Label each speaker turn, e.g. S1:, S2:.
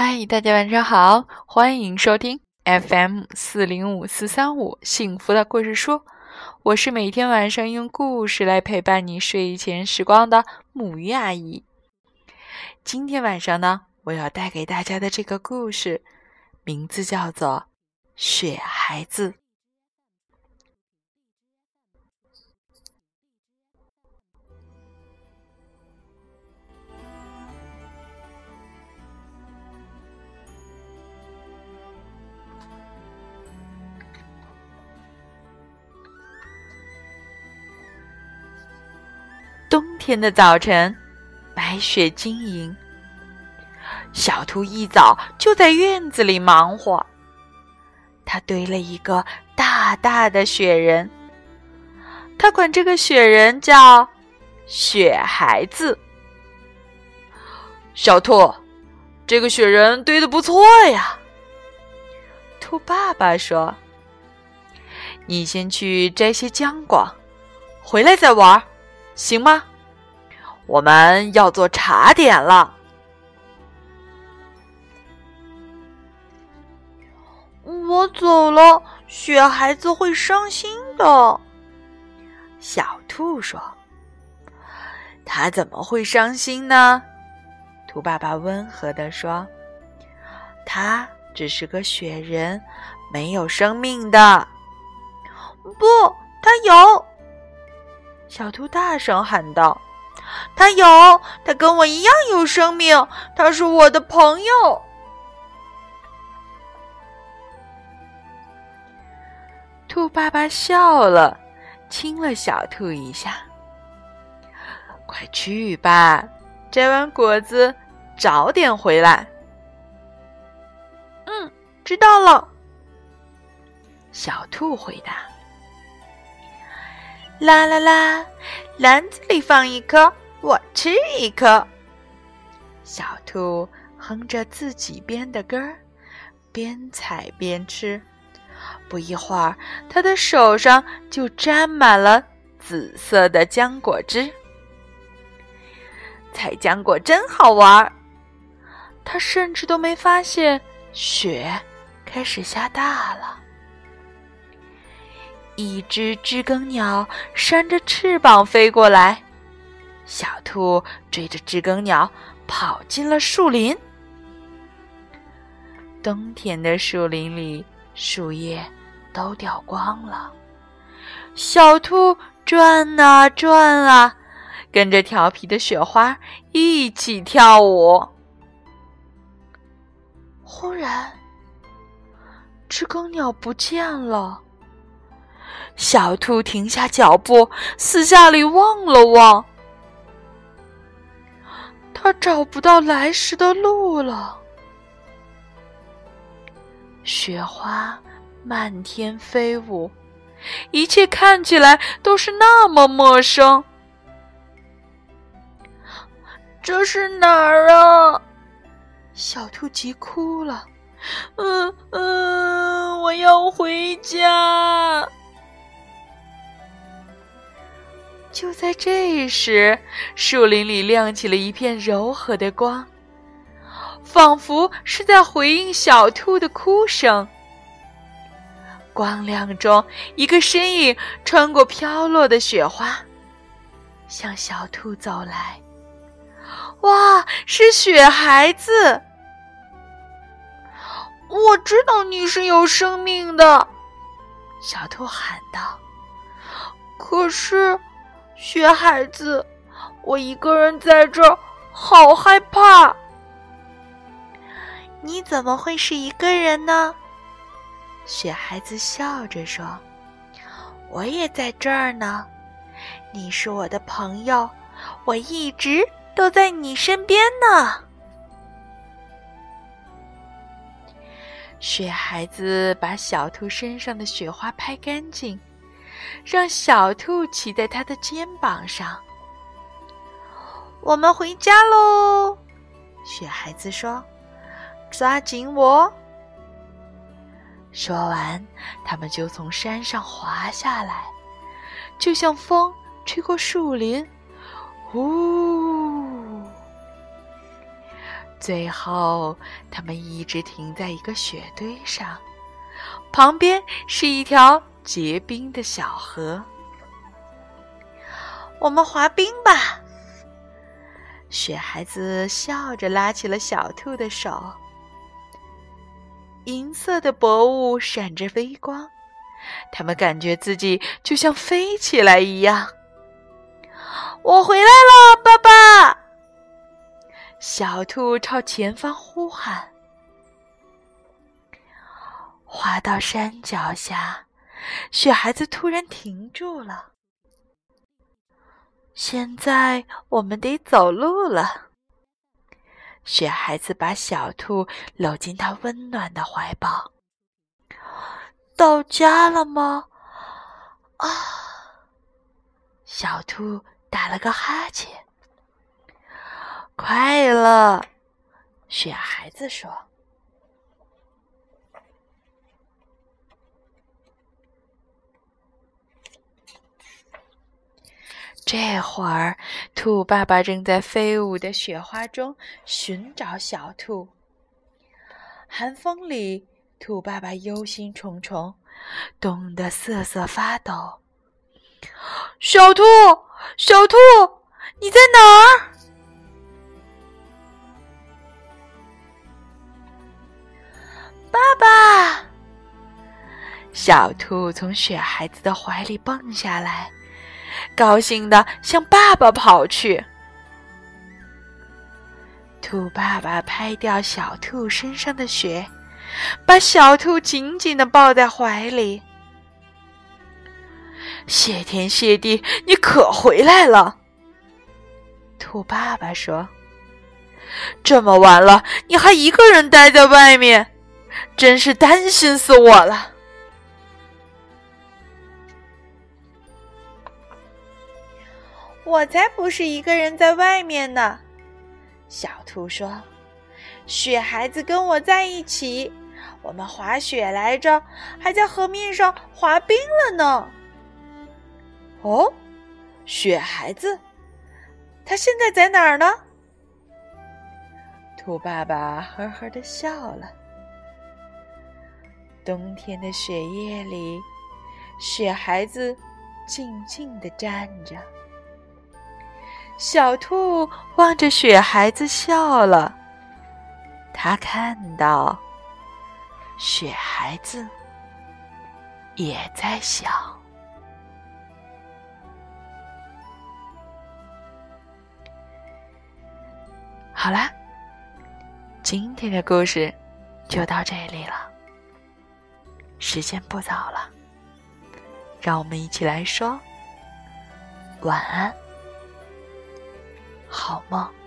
S1: 嗨，大家晚上好，欢迎收听 FM 四零五四三五幸福的故事书。我是每天晚上用故事来陪伴你睡前时光的母鱼阿姨。今天晚上呢，我要带给大家的这个故事，名字叫做《雪孩子》。天的早晨，白雪晶莹。小兔一早就在院子里忙活，他堆了一个大大的雪人。他管这个雪人叫“雪孩子”。小兔，这个雪人堆的不错呀。兔爸爸说：“你先去摘些浆果，回来再玩。”行吗？我们要做茶点了。
S2: 我走了，雪孩子会伤心的。
S1: 小兔说：“他怎么会伤心呢？”兔爸爸温和的说：“他只是个雪人，没有生命的。”
S2: 不，他有。
S1: 小兔大声喊道：“
S2: 他有，他跟我一样有生命，他是我的朋友。”
S1: 兔爸爸笑了，亲了小兔一下。“快去吧，摘完果子早点回来。”“
S2: 嗯，知道了。”
S1: 小兔回答。
S2: 啦啦啦！篮子里放一颗，我吃一颗。
S1: 小兔哼着自己编的歌儿，边采边吃。不一会儿，它的手上就沾满了紫色的浆果汁。采浆果真好玩儿。它甚至都没发现雪开始下大了。一只知更鸟扇着翅膀飞过来，小兔追着知更鸟跑进了树林。冬天的树林里，树叶都掉光了。小兔转啊转啊，跟着调皮的雪花一起跳舞。忽然，知更鸟不见了。小兔停下脚步，四下里望了望，它找不到来时的路了。雪花漫天飞舞，一切看起来都是那么陌生。
S2: 这是哪儿啊？
S1: 小兔急哭了。
S2: 嗯嗯，我要回家。
S1: 就在这时，树林里亮起了一片柔和的光，仿佛是在回应小兔的哭声。光亮中，一个身影穿过飘落的雪花，向小兔走来。哇，是雪孩子！
S2: 我知道你是有生命的，
S1: 小兔喊道。
S2: 可是。雪孩子，我一个人在这儿，好害怕。
S3: 你怎么会是一个人呢？
S1: 雪孩子笑着说：“
S3: 我也在这儿呢。你是我的朋友，我一直都在你身边呢。”
S1: 雪孩子把小兔身上的雪花拍干净。让小兔骑在它的肩膀上。
S2: 我们回家喽，
S3: 雪孩子说：“
S2: 抓紧我。”
S1: 说完，他们就从山上滑下来，就像风吹过树林，呼！最后，他们一直停在一个雪堆上，旁边是一条结冰的小河。
S3: 我们滑冰吧！
S1: 雪孩子笑着拉起了小兔的手。银色的薄雾闪着微光，他们感觉自己就像飞起来一样。
S2: 我回来了，爸爸！
S1: 小兔朝前方呼喊。滑到山脚下，雪孩子突然停住了。现在我们得走路了。雪孩子把小兔搂进他温暖的怀抱。
S2: 到家了吗？
S1: 啊！小兔打了个哈欠。快了，雪孩子说。这会儿，兔爸爸正在飞舞的雪花中寻找小兔。寒风里，兔爸爸忧心忡忡，冻得瑟瑟发抖。
S2: 小兔，小兔，你在哪儿？
S3: 爸爸！
S1: 小兔从雪孩子的怀里蹦下来。高兴的向爸爸跑去。兔爸爸拍掉小兔身上的雪，把小兔紧紧的抱在怀里。谢天谢地，你可回来了！兔爸爸说：“这么晚了，你还一个人待在外面，真是担心死我了。”
S3: 我才不是一个人在外面呢，小兔说：“雪孩子跟我在一起，我们滑雪来着，还在河面上滑冰了呢。”
S1: 哦，雪孩子，他现在在哪儿呢？兔爸爸呵呵的笑了。冬天的雪夜里，雪孩子静静的站着。小兔望着雪孩子笑了，他看到雪孩子也在笑。好啦，今天的故事就到这里了。时间不早了，让我们一起来说晚安。好梦。